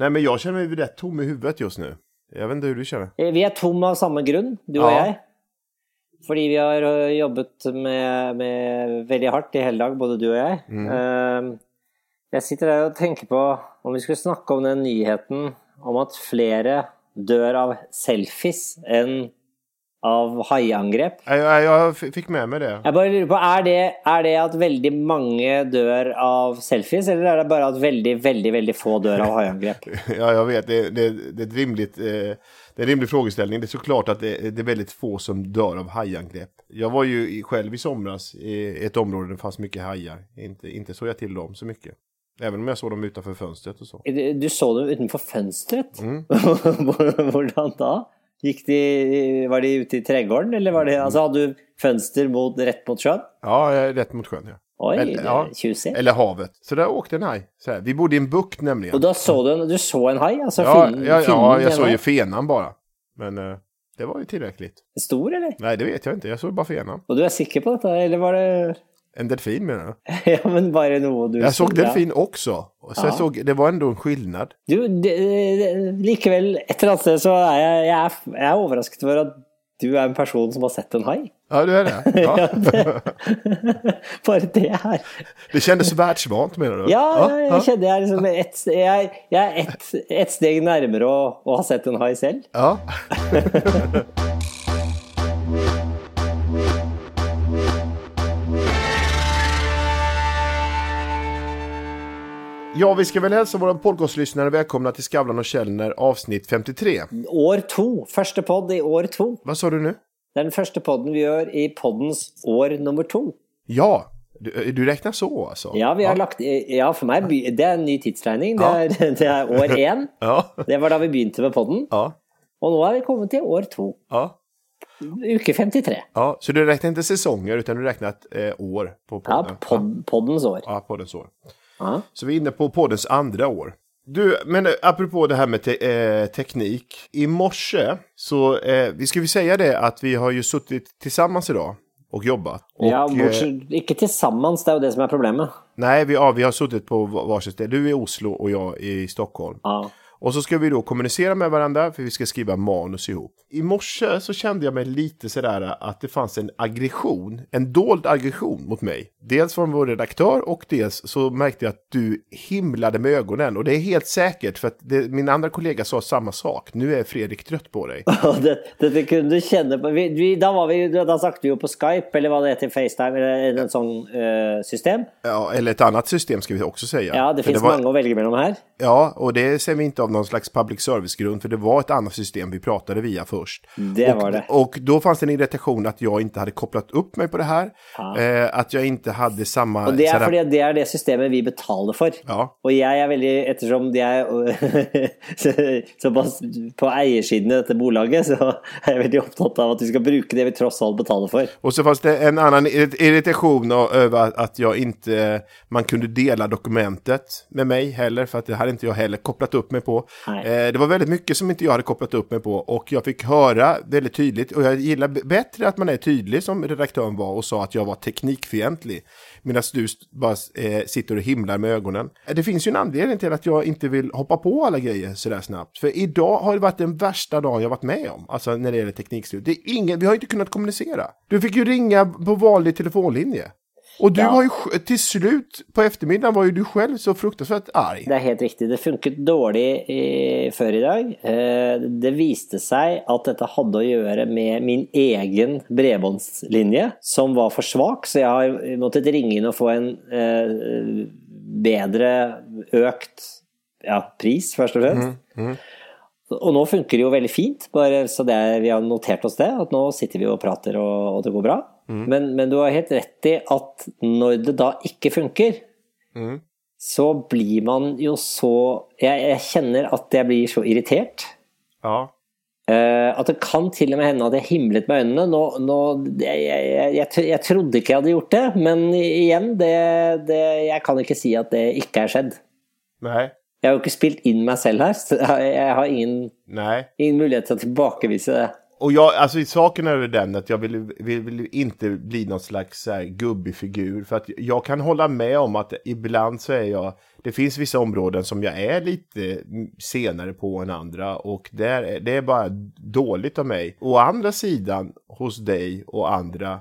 Nej, men jag känner mig rätt tom i huvudet just nu. Jag vet inte hur du känner. Eh, Vi er tom av samme grunn, du Ja. jeg. Fordi vi har ø, jobbet med, med veldig hardt i hele dag, både du og jeg. Eh, Jeg sitter der og tenker på om vi skulle snakke om den nyheten om at flere dør av selfies enn av haiangrep. Nej, Jag, jag fick med mig det. Bare lurer på, er det, er det at veldig mange dør av selfies, eller er det bare at veldig, veldig, veldig få dør av haiangrep? Ja, jag vet. Det, det, det, är ett rimligt, eh, det är en rimlig frågeställning. Det är såklart att det, är väldigt få som dör av hajangrepp. Jag var ju själv i somras i ett område där det fanns mycket hajar. Inte, inte såg jag till dem så mycket. Även om jag såg dem utanför fönstret och så. Du du så dem utenfor fønsteret? Mm. Hvordan da? Gikk de, var de ute i trädgården, eller var det, altså hadde du fönster mot, rett mot sjøen? Ja, är rätt mot sjön. Ja. Oi, Eller- det ja. er tjusig. Eller havet. Så där åkte en haj. Så här. Vi bodde i en bukt nämligen. Og da så du, du så en hai? Altså Ja, film, ja, ja, jag såg ju fenan bara. Men eh, det var ju tillräckligt. Stor, eller? Nej, det vet jag inte. Jag såg bara fenan. Og du er sikker på dette, eller var det En delfin menar du? Ja, men bare noe du Jag såg delfin också. Och så jag Ja. såg, det var ändå en skillnad. Du, det, det, likevel, et eller så er jeg, jeg, er, jeg er overrasket over at du er en person som har sett en hai. Ja, du är det? Ja, det, bare det her. Det kändes världsvant menar du? Ja, ja. kjenner jeg er liksom ett jeg, jeg er ett et steg nærmere å, å ha sett en hai selv. ja. Ja, vi ska väl hälsa våra podcastlyssnare välkomna till Skavlan och Källner avsnitt 53. År to. Første podd i år to. Vad sa du nu? Det er den første podden vi gjør i poddens år nummer to. Ja, du, du räknar så alltså? Ja, vi har lagt Ja, for meg by- det er en ny tidsregning. Det er, det er år én. Ja. Det var da vi begynte med podden. Ja. Og nå er vi kommet til år to. Ja. Uke 53. ja. Så du räknar inte säsonger utan du räknar ett eh, år på Ja, podden? pod, poddens år. Ja, poddens år. Ja. Så vi är inne på poddens andra år. Du, men eh, apropå det här med te eh, teknik. I morse så, eh, vi ska vi säga det att vi har ju suttit tillsammans idag och jobbat. Och, ja, eh, bortsett, ikke til sammen, det jo det som er problemet. nej, vi, ja, vi har suttit på va- varsitt ställe. Du i Oslo och jag i Stockholm. Ja. Och så ska vi då kommunicera med varandra för vi ska skriva manus ihop. I morse så kände jag mig lite sådär att det fanns en aggression, en dold aggression mot mig. Dels från vår redaktör och dels så märkte jag att du himlade med ögonen. Och det är helt säkert för att det, min andra kollega sa samma sak. Nu är Fredrik trött på dig. Og det, dette kunne du kjenne på vi, vi, da, var vi, da snakket vi jo på Skype, eller hva det heter, FaceTime, eller et sånn eh, system. Ja, eller ett annat system ska vi också säga. Ja, det För finns var- mange å velge mellom her. Ja, och det ser vi inte av någon slags public service-grund, för det var ett annat system vi pratade via först. Det och, var det. Och då fanns det en irritation att jag inte hade kopplat upp mig på det här. Ja. Eh, att jag inte hade samma... Og det fordi at det er det systemet vi betaler for. Ja. Og jeg er veldig, ettersom de er så- såpass på eiersiden i dette bolaget, så er jeg veldig opptatt av at vi skal bruke det vi tross alt betaler for. Och så fanns det en annan ir- irritation över att jag inte... Man kunde dela dokumentet med mig heller, för att det hade inte jag heller kopplat upp mig på. Eh, det var väldigt mycket som inte jag hade kopplat upp mig på. Och jag fick höra väldigt tydligt, och jag gillar bättre att man är tydlig som redaktören var och sa att jag var teknikfientlig. Medan du bara eh, sitter och himlar med ögonen. Eh, det finns ju en anledning till att jag inte vill hoppa på alla grejer sådär snabbt. För idag har det varit den värsta dagen jag varit med om. Alltså när det gäller teknikstudier. Det är ingen, vi har inte kunnat kommunicera. Du fick ju ringa på vanlig telefonlinje. Och du Ja. har ju till slut på eftermiddagen var ju du själv så fruktansvärt arg. Det er helt riktig. Det funket dårlig i, før i dag. Eh, Det viste seg at dette hadde å gjøre med min egen bredbåndslinje, som var for svak, så jeg har måttet ringe inn og få en eh, bedre økt ja, pris, først og fremst. Og nå funker det jo veldig fint, bare så det vi har notert oss det, at nå sitter vi og prater og, og det går bra. Men, men du har helt rett i at når det da ikke funker, så blir man jo så jeg, jeg kjenner at jeg blir så irritert. Ja. eh, at det kan til og med hende at jeg himlet med øynene. Nå, nå, jeg, jeg, jeg trodde ikke jeg hadde gjort det, men igjen, det, det, jeg kan ikke si at det ikke er skjedd. Nej. Jeg har jo ikke spilt inn meg selv her, så jeg, jeg har ingen, ingen mulighet til å tilbakevise det och jag, alltså saken är den att jag vill, vill, vill inte bli någon slags så här, gubbig figur. För att jag kan hålla med om att ibland så är jag, det finns vissa områden som jag är lite senare på än andra. Och där är, det är bara dåligt av mig. Å andra sidan, hos dig och andra,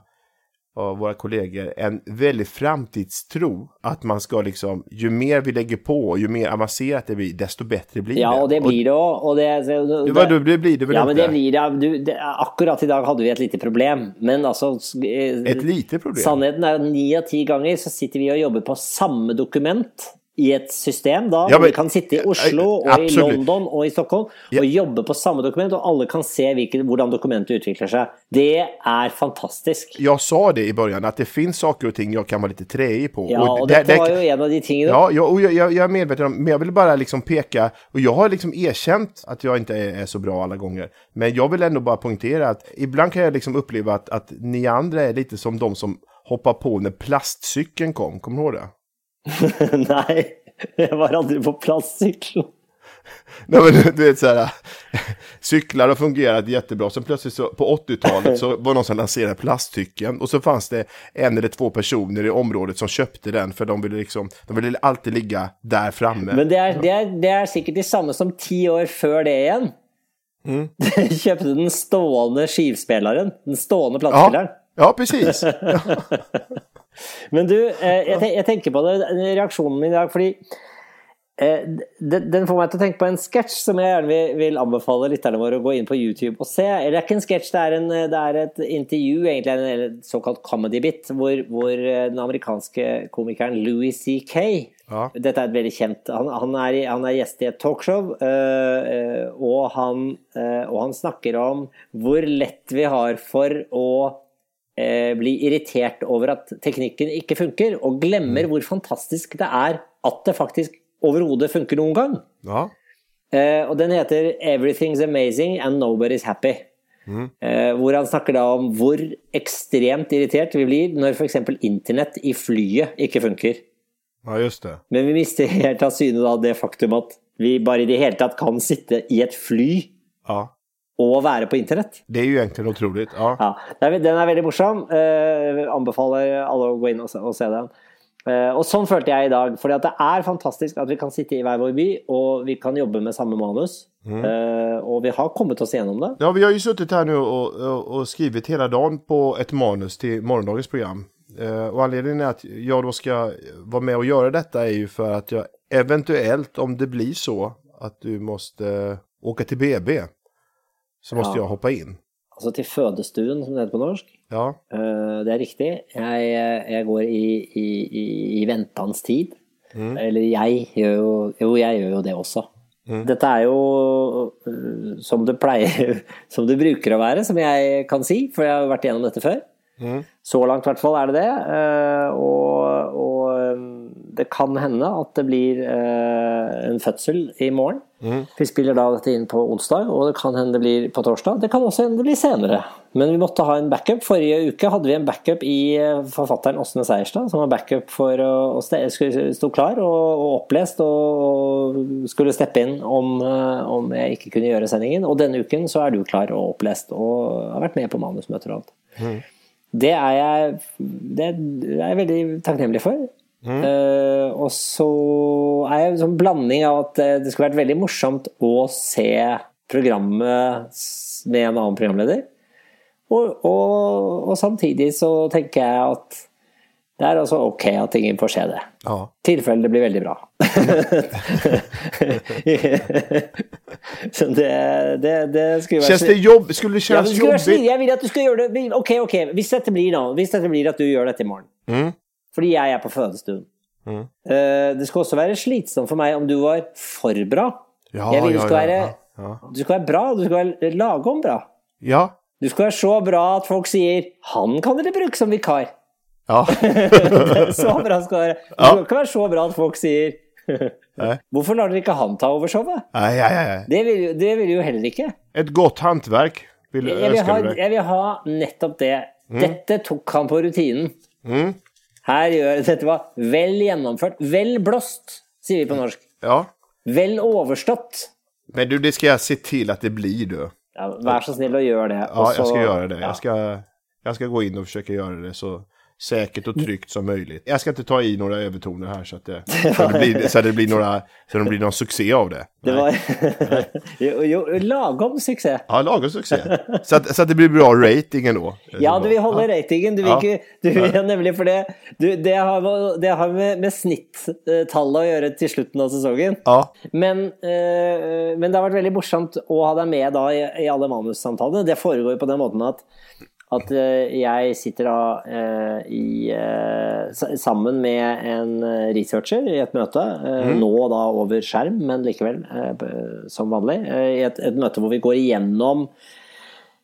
av våra kollegor en väldig framtidstro. Att man ska liksom, ju mer vi lägger på, ju mer avancerat det blir, desto bättre blir det. Ja, och det blir det òg. Det, det, det, det, det blir det väl Ja, men det blir det. Du, det. Akkurat i dag hadde vi et lite problem. Men altså Ett litet problem? Sannheten er at ni av ti ganger så sitter vi og jobber på samme dokument i et system da, Ja, men- vi kan sitte i Oslo og Absolutt. i London og i Stockholm Ja. og jobbe på samme dokument, og alle kan se hvordan dokumentet utvikler seg. Det er fantastisk. Jag sa det i början, att det finns saker och ting jag kan vara lite träig på. Ja, og det- var jo en av de tingene. Ja, jag, och jag, jag, jag är medveten om, men jag vill bara liksom peka, och jag har liksom erkänt att jag inte är, är så bra alla gånger. Men jag vill ändå bara poängtera att ibland kan jag liksom uppleva att, att ni andra är lite som de som hoppar på när plastcykeln kom, kommer du ihåg det? Nei, jeg var aldri på plastsykkelen. Nej, men du vet så här, cyklar har fungerat jättebra. Sen plötsligt så, på 80-talet så var någon som lanserade plastcykeln. Och så fanns det en eller två personer i området som köpte den för de ville liksom, de ville alltid ligga där framme. Men det er, det, er, det sikkert de samme som ti år før det igjen. Mm. Kjøpte den stående skivspilleren. Den stående ja, platespilleren. Ja, precis. Men du, eh, jeg, te- jeg tenker på det, reaksjonen min i dag, fordi eh, den, den får til å tenke på en sketsj som jeg gjerne vil, vil anbefale lytterne våre å gå inn på YouTube og se. Eller det er ikke en sketsj, det, er en- det er et intervju, egentlig, en eller såkalt comedy-bit, hvor, hvor eh, den amerikanske komikeren Louis C.K. Ja. Dette er et veldig kjent Han, han, er, han er gjest i et talkshow, eh, eh, og, han, eh, og han snakker om hvor lett vi har for å eh, bli irritert over at teknikken ikke funker, og glemmer hvor fantastisk det er at det faktisk overhodet funker noen gang. Ja. Eh, og den heter 'Everything's Amazing and Nobody's Happy'. Eh, hvor han snakker da om hvor ekstremt irritert vi blir når f.eks. internett i flyet ikke funker. ja, just det. Men vi mister helt av syne da det faktum at vi bare i det hele tatt kan sitte i et fly Ja. Og være på internett. Det är ju egentligen otroligt. Ja. Ja, Den er veldig morsom. Eh, anbefaler alle å gå inn og se, og se den. Eh, og sånn følte jeg i dag. at det er fantastisk at vi kan sitte i hver vår by, og vi kan jobbe med samme manus. Eh, og vi har kommet oss gjennom det. Ja, vi har ju suttit här nu och, och, och skrivit hela dagen på ett manus till morgondagens program. Eh, och anledningen är att jag då ska vara med och göra detta är ju för att jag eventuellt, om det blir så, att du måste åka till BB. Så måste Ja. jag hoppa in. Altså til fødestuen, som det heter på norsk. Ja, Eh, det er riktig. Jeg, jeg går i, i, i, i ventans tid. Eller jeg gjør jo Jo, jeg gjør jo det også. Dette er jo eh, som det pleier Som det bruker å være, som jeg kan si, for jeg har jo vært igjennom dette før. Så langt i hvert fall er det det. eh, og eh, det kan hende at det blir eh, en fødsel i morgen. Vi spiller da dette inn på onsdag, og det kan hende det blir på torsdag. Det kan også hende det blir senere. Men vi måtte ha en backup. Forrige uke hadde vi en backup i eh, forfatteren Åsne Seierstad, som var backup for ste- skulle stå klar og, og opplest og, skulle steppe inn om, eh, om jeg ikke kunne gjøre sendingen. Og denne uken så er du klar og opplest og har vært med på manusmøter og alt. Det er jeg, det er jeg veldig takknemlig for. Eh, og så er jeg en sånn blanding av at eh, det skulle vært veldig morsomt å se programmet med en annen programleder. Og, og, og samtidig så tenker jeg at det er altså ok at ingen får se det. ja. tilfelle det blir veldig bra. så det, det, det skulle Känns det vært jobb, skulle det ja, kännas men det jobbigt? snill. Jeg vil at du skal gjøre det Ok, ok, hvis dette blir nå Hvis dette blir at du gjør dette i morgen Mm. Fordi jeg er på fødestuen Eh, Det skal også være slitsomt for meg om du var for bra. Ja, jeg vil du skal ja, være ja, ja. Du skal være bra, du skal være lagom bra. Ja, Du skal være så bra at folk sier 'Han kan dere bruke som vikar'. ja. Så bra skal det være. Du skal ikke være så bra at folk sier. Hvorfor lar dere ikke han ta over showet? Nej, nej, nej. Det vil, det vil jo heller ikke. Ett gott hantverk vill, Jeg vil, önskar ha, jeg vil ha nettopp det. Dette tok han på rutinen. Mm. Her gjør Dette var vel gjennomført. Vel blåst, sier vi på norsk. Ja, Vel overstått. men du, det ska jag se till att det blir du. Ja, vær så snill och gör det. Ja, Och så- jag ska göra det. Ja. Jag, ska, jag ska gå in och försöka göra det så säkert och tryggt som möjligt. Jag ska inte ta i några övertoner här så att det, så att det, blir, så att det blir några, så att det blir någon succé av det. Det var jo, jo, lagom succé. Ja, lagom succé. Så att, så att det blir bra rating ändå. Ja, du vill hålla ratingen. Du vill Ja. du, ja, nemlig for det, du, det har, det har med, med snittallet å gjøre til slutten av sesongen. Ja, Men, eh, men det har vært veldig morsomt å ha deg med da i, i alle manussamtalene. Det foregår jo på den måten at, at eh, jeg sitter da eh, i, eh, sa- sammen med en researcher i et møte. eh, Nå da over skjerm, men likevel som vanlig. I et, et møte hvor vi går igjennom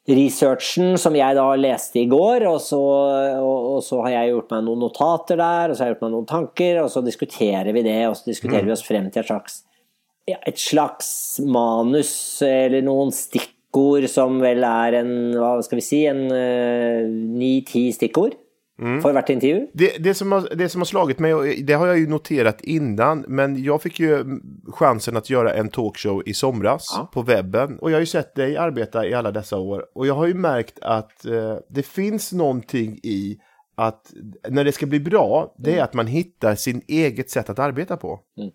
researchen som jeg da leste i går, og så, og, og så har jeg gjort meg noen notater der, og så har jeg gjort meg noen tanker, og så diskuterer vi det, og så diskuterer vi oss frem til et slags, ja, et slags manus, eller noen stikkord som vel er en, hva skal vi si, en ni-ti stikkord for hvert intervju. det, det, som har, det som har slagit mig, och det har jag ju noterat innan, men jag fick ju chansen att göra en talkshow i somras Ja. på webben. Och jag har ju sett dig arbeta i alla dessa år. Och jag har ju märkt att eh, det finns någonting i att när det ska bli bra, det är att man hittar sin eget sätt att arbeta på. Mm.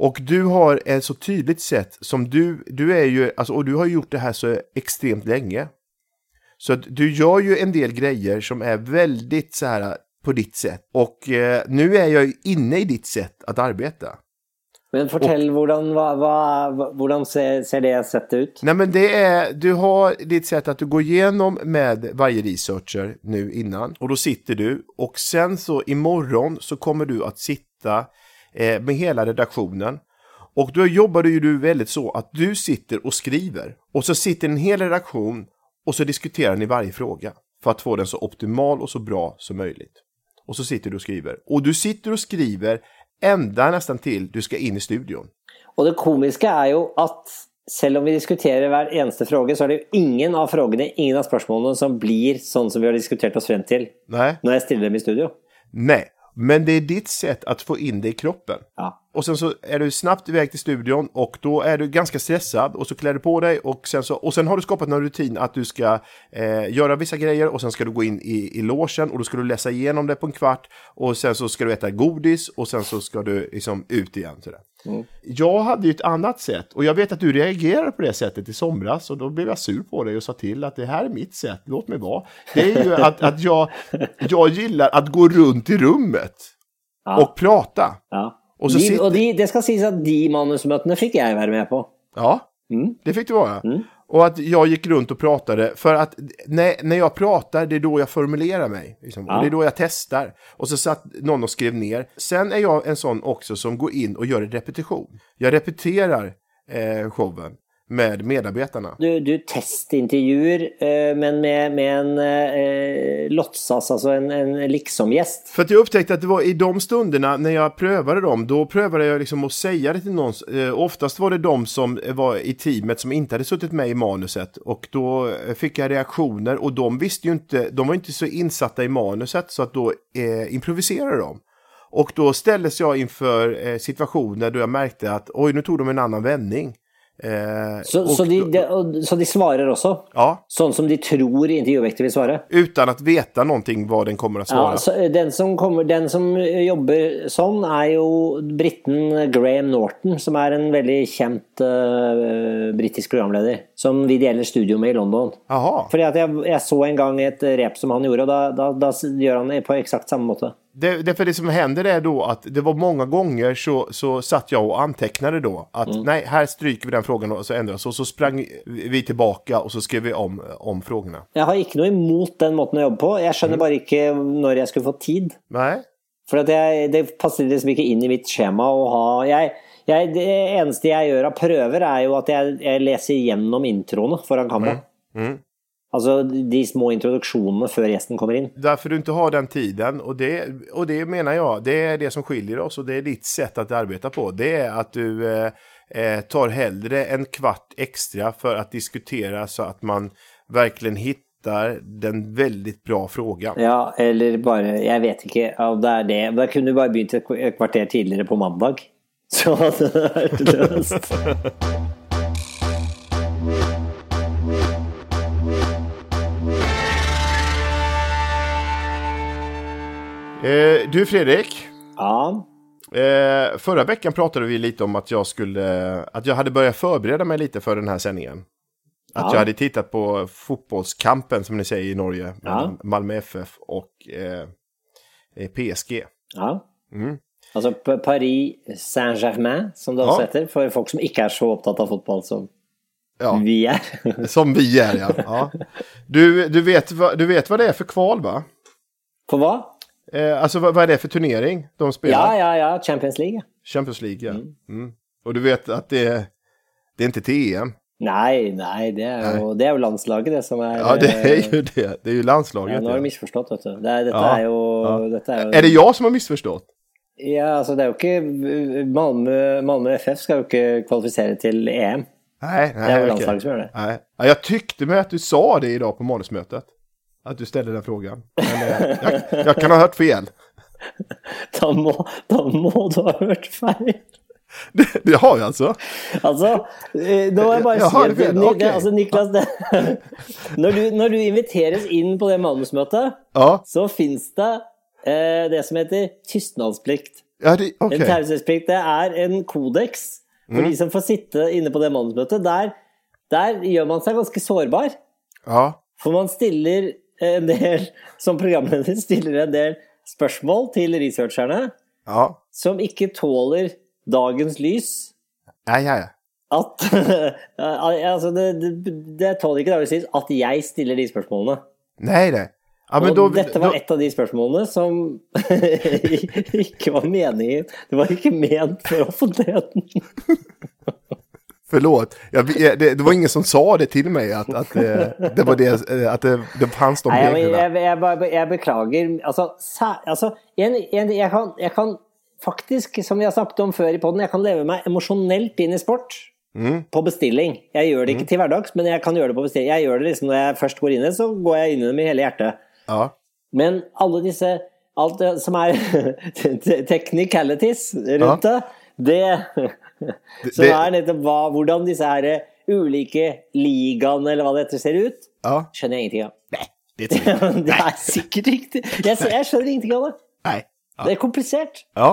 Och du har ett så tydligt sätt som du, du är ju, alltså, och du har gjort det här så extremt länge. Så att du gör ju en del grejer som är väldigt så här på ditt sätt. Och eh, nu är jag ju inne i ditt sätt att arbeta. Men fortell hvordan ser, ser det settet ut? Nej men det är, du har ditt sätt att du går igenom med varje researcher nu innan. Och då sitter du och sen så imorgon så kommer du att sitta eh, med hela redaktionen. Och då jobbar ju du väldigt så att du sitter och skriver. Och så sitter en hel redaktion och så diskuterar ni varje fråga. För att få den så optimal och så bra som möjligt. Och så sitter du och skriver. Och du sitter och skriver ända nästan till du ska in i studion. Og det komiske er jo at selv om vi diskuterer hver eneste fråge, så er det jo ingen av frågene, ingen av spørsmålene som blir sånn som vi har diskutert oss frem til Nej, når jeg stiller dem i studio. nej. Men det är ditt sätt att få in det i kroppen. Ja. Och sen så är du snabbt iväg till studion och då är du ganska stressad och så klär du på dig och sen, så, och sen har du skapat någon rutin att du ska eh, göra vissa grejer och sen ska du gå in i, i logen och då ska du läsa igenom det på en kvart och sen så ska du äta godis och sen så ska du liksom ut igen. Sådär. Jag hade ju ett annat sätt och jag vet att du reagerade på det sättet i somras och då blev jag sur på dig och sa till att det här är mitt sätt, låt mig vara. Det är ju att, att jag, jag gillar att gå runt i rummet Ja. och prata. ja. Og så de, sitter- og de, det skal sies at de manusmøtene fikk jeg være med på. Ja, Mm. det fick det vara. Och att jag gick runt och pratade, för att när, när jag pratar, det är då jag formulerar mig. Liksom. Ja. Och det är då jag testar. Och så satt någon och skrev ner. Sen är jag en sån också som går in och gör en repetition. Jag repeterar eh, showen med medarbetarna. Du, du testintervjuer, eh, men med, med en eh, låtsas, alltså en, en liksom-gjest. För att jag upptäckte att det var i de stunderna när jag prövade dem, då prövade jag liksom att säga det till någon. Eh, oftast var det de som var i teamet som inte hade suttit med i manuset. Och då eh, fick jag reaktioner och de visste ju inte, de var inte så insatta i manuset så att då eh, improviserade de. Och då ställdes jag inför eh, situationer då jag märkte att oj, nu tog de en annan vändning. Eh, Så, och så, de, då- de, så de svarer også? Ja, Sånn som de tror intervjuobjektet vil svare? utan att veta någonting vad den kommer att svara. Ja, eh, den, som kommer, den som jobber sånn, er jo briten Graham Norton, som er en veldig kjent uh, britisk programleder. Som vi deler studio med i London. Jaha. Fordi at jeg, jeg så en gang et rep som han gjorde, og da, da, da gjør han det på eksakt samme måte. Det, det, för det som händer är då att det var många gånger så, så satt jag och antecknade då att Mm. nej, här stryker vi den frågan och så ändras och så sprang vi tillbaka och så skrev vi om, om frågorna. Jeg har ikke noe imot den måten å jobbe på. Jeg skjønner bare ikke når jeg skulle få tid. Nej, For at jeg, det passer liksom ikke inn i mitt skjema å ha jeg, jeg, Det eneste jeg gjør av prøver, er jo at jeg, jeg leser gjennom introene foran kamera. Mm. Altså de små introduksjonene før gjesten kommer inn. därför du inte har den tiden och det, och det menar jag, det är det som skiljer oss och det är ditt sätt att arbeta på. Det är att du eh, eh, tar hellre en kvart extra för att diskutera så att man verkligen hittar den väldigt bra frågan. Ja, eller bare Jeg vet ikke om det er det. Da kunne du bare begynt et et kvarter tidligere på mandag. Så hadde det vært løst. Eh, du Fredrik, Ja. eh, förra veckan pratade vi lite om att jag skulle, att jag hade börjat förbereda mig lite för den här sändningen. Att Ja. jag hade tittat på fotbollskampen som ni säger i Norge, Ja. Malmö FF och eh, eh, PSG. ja. Mm. Altså P- Paris Saint-Germain, som det Ja. heter, for folk som ikke er så opptatt av fotball som Ja, vi er. som vi är ja. ja. Du, du, vet, vad- du vet vad det är för kval va? For hva? Eh, alltså vad, vad är det för turnering de spelar? Ja, ja, ja. Champions League. Champions League ja. Mm. Och du vet att det, det är inte till EM. Nei, nei, det er jo, det er jo landslaget, det som er Ja, det är eh, ju det. Det är ju ja, landslaget. Nå har du Ja. misforstått, vet du. Det dette Ja, er jo, ja. dette er jo Är det jag som har missförstått? Ja, altså det er jo ikke Malmö, Malmö FF skal jo ikke kvalifisere til EM. Nej, Det nej. jo okej. landslaget som gjør det. nej. Ja, jag tyckte mig att du sa det idag på manusmötet. Att du ställde den frågan. Eh, jag, jag kan ha hört fel. Da må, da må du ha hørt feil. Det, det har jeg altså. Altså, eh, si har at du det? Ni- Ok. det, altså, Niklas, det, når, du, når du inviteres inn på det manusmøtet, Ja, så fins det eh, det som heter tystnadsplikt. ja det, En okej. taushetsplikt det er en kodeks for Mm. de som får sitte inne på det manusmøtet. Der, der gjør man seg ganske sårbar. Ja, For man stiller en del, som programleder, stiller en del spørsmål til researcherne ja. som ikke tåler dagens lys. Ja, ja, ja. At Altså, det, det, det tåler ikke dagens lys at jeg stiller de spørsmålene. Ja, men Og då, dette var då, et av de spørsmålene som ikke var meningen Det var ikke ment for offentligheten. förlåt. Jag, det, det var ingen som sa det till mig att, att, eh, det var det, eh, att det, det fanns de reglerna. jeg, bare- jeg beklager. Altså, sæ- altså en, en, jeg, kan, jeg kan faktisk, som vi har snakket om før i poden, jeg kan leve meg emosjonelt inn i sport. På bestilling. Jeg gjør det ikke til hverdags, men jeg kan gjøre det på bestilling. Jeg gjør det liksom Når jeg først går inn i det, så går jeg inn i det med hele hjertet. Ja, Men alle disse Alt det som te- technicalities rundt det, det Som det- er nettopp hva, hvordan disse her ulike ligaene, eller hva det heter, ser ut, ja. skjønner jeg ingenting av. Nej, det är. Det er sikkert riktig. Jeg, jeg skjønner ingenting av det. Nej. Ja. Det er komplisert. ja.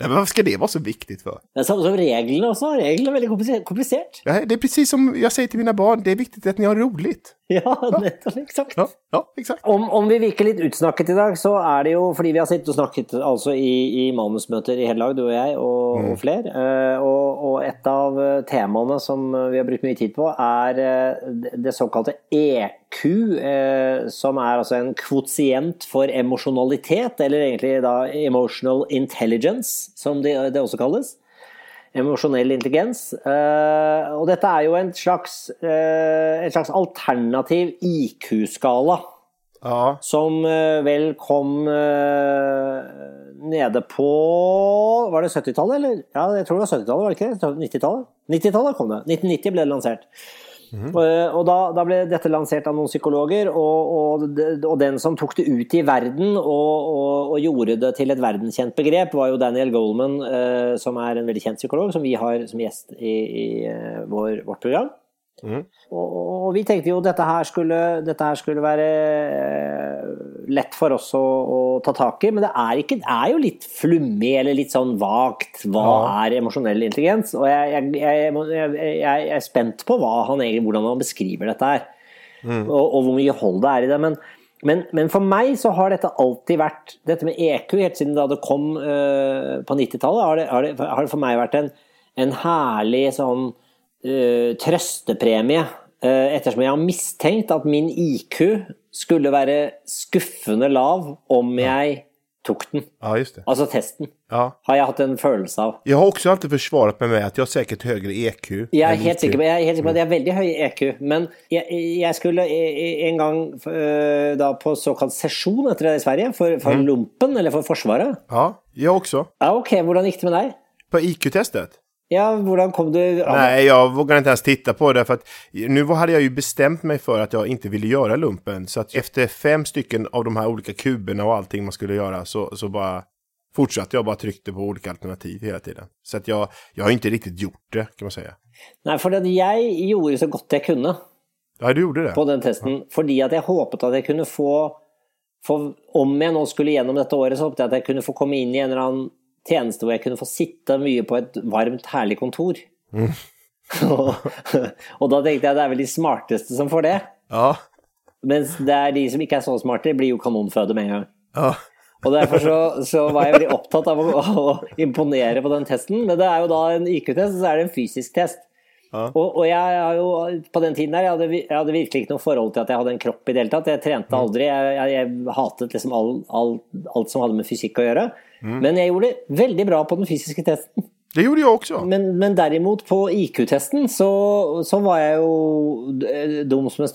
Nej, men varför ska det vara så viktigt för? Det er samme som reglene også. Reglene er veldig komplisert. komplisert. Ja, det är precis som jag säger till mina barn, det är viktigt att ni har roligt. Ja, nettopp. Exakt. Ja, ja exakt. Om, om vi virker litt utsnakket i dag, så er det jo fordi vi har sittet og snakket altså i, i manusmøter i hele dag, du og jeg og, og flere. Eh, og, og et av eh, temaene som vi har brukt mye tid på, er eh, det- såkalte EQ, eh, som er altså en kvotient for emosjonalitet, eller egentlig da emotional intelligence, som det, det også kalles emosjonell intelligens. Eh, og dette er jo en slags, eh, en slags alternativ IQ-skala, Ja, som eh, vel kom nede på Var det 70-tallet, eller? Ja, jeg tror det var 70-tallet, var det ikke det? 90-tallet? 90-tallet kom det. 1990 ble det lansert. Mm-hmm. Mm. Og eh, da, da ble dette lansert av noen psykologer, og, og, og den som tok det ut i verden og, og, og gjorde det til et verdenskjent begrep, var jo Daniel Goldman, eh, som er en veldig kjent psykolog, som vi har som gjest i, i eh, vår, vårt program. Mhm. Og, og vi tenkte jo dette her skulle, dette her skulle være eh, lett for oss å, å ta tak i, men det er, ikke, det er jo litt flummig eller litt sånn vagt. Hva Ja. er emosjonell intelligens? Og jeg, jeg, jeg, må- jeg, jeg er spent på hva han, hvordan han beskriver dette her. Og, og hvor mye hold det er i det. Men, men, men for meg så har dette alltid vært Dette med EQ, helt siden da det kom eh, på 90-tallet, har, det- har, det- har det for meg vært en, en herlig sånn eh, trøstepremie. eh, ettersom jeg har mistenkt at min IQ skulle være skuffende lav om jeg tok den. ja just det. Altså testen. Ja. Har jeg hatt en følelse av. Jag har också alltid försvarat mig med att jag har säkert högre EQ. Jeg er än helt IQ. sikker på, jeg er helt sikker på at jeg har veldig høy EQ, men jeg, jeg skulle en gang øh, da på såkalt sesjon etter det i Sverige, for, for Lumpen, eller for Forsvaret. Ja, jag också. Ja, ok, hvordan gikk det med deg? På IQ-testet? Ja, hvordan kom du av? Nej, jag vågar inte ens titta på det för att nu hade jag ju bestämt mig för att jag inte ville göra lumpen. Så att efter fem stycken av de här olika kuberna och allting man skulle göra så, så bara fortsatte jag bara tryckte på olika alternativ hela tiden. Så att jag, jag har inte riktigt gjort det kan man säga. Nei, for at jeg gjorde så godt jeg kunne Ja, du gjorde det? på den testen, fordi at jeg håpet at jeg kunne få For om jeg nå skulle gjennom dette året, så håpet jeg at jeg kunne få komme inn i en eller annen tjeneste hvor jeg kunne få sitte mye på et varmt, herlig kontor. og, og da tenkte jeg det er vel de smarteste som får det. Ja. Mens det er de som ikke er så smarte, blir jo kanonføde med en gang. Ja. Og derfor så, så var jeg veldig opptatt av å, å imponere på den testen. Men det er jo da en IQ-test, og så er det en fysisk test. Ja. Og, og jeg har jo på den tiden der, jeg hadde, jeg hadde virkelig ikke noe forhold til at jeg hadde en kropp i det hele tatt. Jeg trente aldri. Jeg, jeg, jeg hatet liksom all, all, alt som hadde med fysikk å gjøre. Men jeg gjorde veldig bra på den fysiske testen. Det gjorde jag också. Men, men derimot på IQ-testen så, så var jeg jo d- dum som en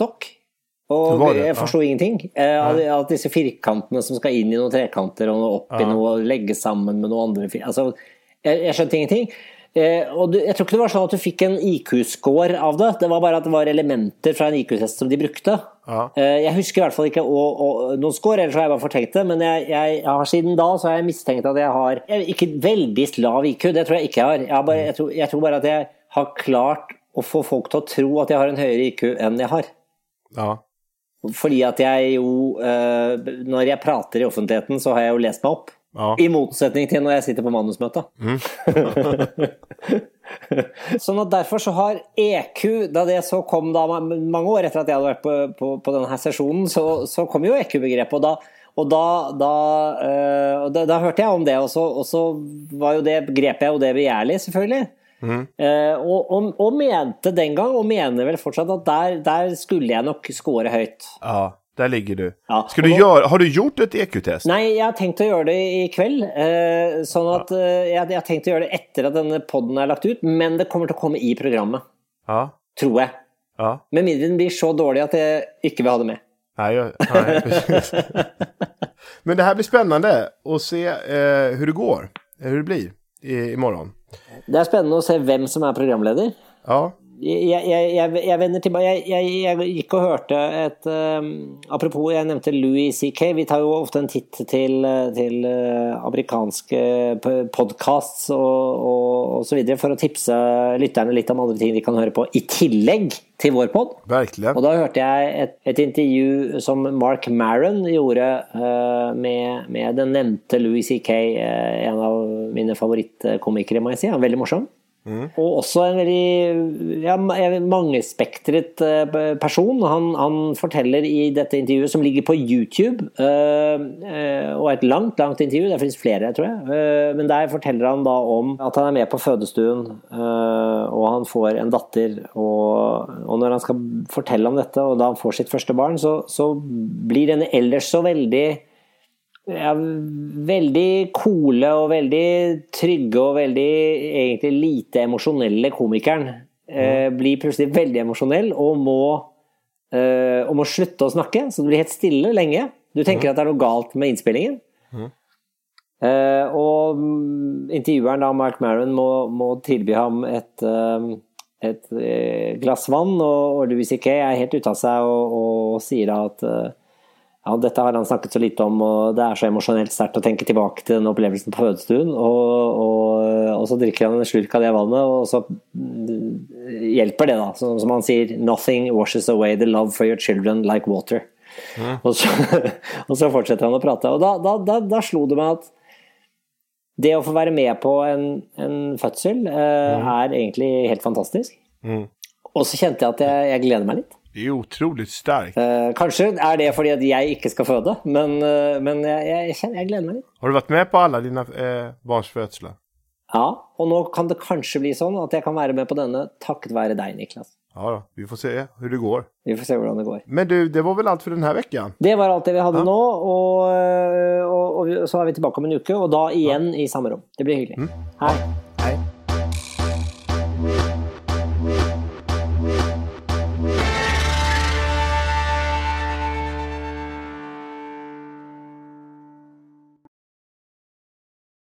Og var det, jeg ja. ingenting. Eh, av, av disse firkantene som skal inn i noen trekanter og noe opp i Ja. noe og legges sammen med fir- Altså, jeg, jeg skjønte ingenting. Eh, og du, jeg tror ikke det var sånn at du fikk en IQ-score av det. Det var bare at det var elementer fra en IQ-test som de brukte. Ja. Eh, Jeg husker i hvert fall ikke å, å, noen score, ellers har jeg bare fortenkt det. Men jeg, jeg, jeg har siden da så har jeg mistenkt at jeg har jeg, Ikke veldig lav IQ, det tror jeg ikke jeg har. Jeg, har bare, jeg, tror, jeg tror bare at jeg har klart å få folk til å tro at jeg har en høyere IQ enn jeg har. Ja. Fordi at jeg jo eh, Når jeg prater i offentligheten, så har jeg jo lest meg opp. Ja. I motsetning til når jeg sitter på manusmøte. sånn at derfor så har EQ, da det så kom ma- mange år etter at jeg hadde vært på, på, på denne her sesjonen, så, så kom jo EQ-begrepet. Og, da, og da, da, eh, og da, da hørte jeg om det, og så, og så var jo det, grep jeg jo det begjærlig, selvfølgelig. Eh, og, og, og mente den gang, og mener vel fortsatt, at der, der skulle jeg nok score høyt. ja, där ligger du. Ja. Ska du Och- göra, har du gjort ett EQ-test? Har tenkt å gjøre det i kveld. Eh, sånn at eh, jeg, jeg har tenkt å gjøre det etter at denne podden er lagt ut, men det kommer å komme i programmet. Ja. Tror jeg. Ja. Med mindre den blir så dårlig at jeg ikke vil ha det med. Nej, jag, nej precis. Men det här blir spännande att se eh, hur det går. eh, Hur det blir i, imorgon. Det er spennende å se hvem som er programleder. Ja. Jeg, jeg, jeg, jeg vender tilbake jeg, gikk og hørte et eh, Apropos, jeg nevnte Louis C.K. Vi tar jo ofte en titt til, eh, til eh, amerikanske podkasts og, og, og så videre for å tipse lytterne litt om andre ting de kan høre på i tillegg til vår pod. Verkligen. Og da hørte jeg et, et intervju som Mark Maron gjorde eh, med, med den nevnte Louis C.K., eh, en av mine favorittkomikere, må jeg si. Han er veldig morsom. Og også en veldig ja, mangespektret eh, person. Han, han forteller i dette intervjuet, som ligger på YouTube, øh, øh, og et langt, langt intervju, det finnes flere, tror jeg, øh, men der forteller han da om at han er med på fødestuen, eh, og han får en datter, og, og når han skal fortelle om dette, og da han får sitt første barn, så, så blir denne ellers så veldig ja, veldig coole og veldig trygge og veldig egentlig lite emosjonelle komikeren eh, blir plutselig veldig emosjonell og må, eh, og må slutte å snakke, så det blir helt stille lenge. Du tenker at det er noe galt med innspillingen. Eh, og mm, intervjueren, da, Mark Maron, må, må tilby ham et, eh, et eh, glass vann, og, Louis C.K. er helt ute av seg og, og sier da at eh, ja, dette har han snakket så lite om, og det er så emosjonelt sterkt å tenke tilbake til den opplevelsen på fødestuen. Og, og, og så drikker han en slurk av det vannet, og så mm, hjelper det, da. Så, som han sier 'Nothing washes away the love for your children like water'. Og, så, og så fortsetter han å prate. Og da, da, da, da slo det meg at det å få være med på en, en fødsel eh, er egentlig helt fantastisk. Og så kjente jeg at jeg, jeg gleder meg litt. Det är otroligt starkt. Eh, kanskje er det fordi at jeg ikke skal føde, men, eh, men jeg, kjenner, jeg gleder meg litt. Har du varit med på alla dina eh, barns födslar? Ja, og nå kan det kanskje bli sånn at jeg kan være med på denne takket være deg, Niklas. Ja, då, vi får se hur det går. Vi får se hvordan det går. Men du, det var väl allt för den här veckan? Det var alt det vi hadde nå, og, og, og så er vi tilbake om en uke, og da igjen i samme rom. Det blir hyggelig. Hei.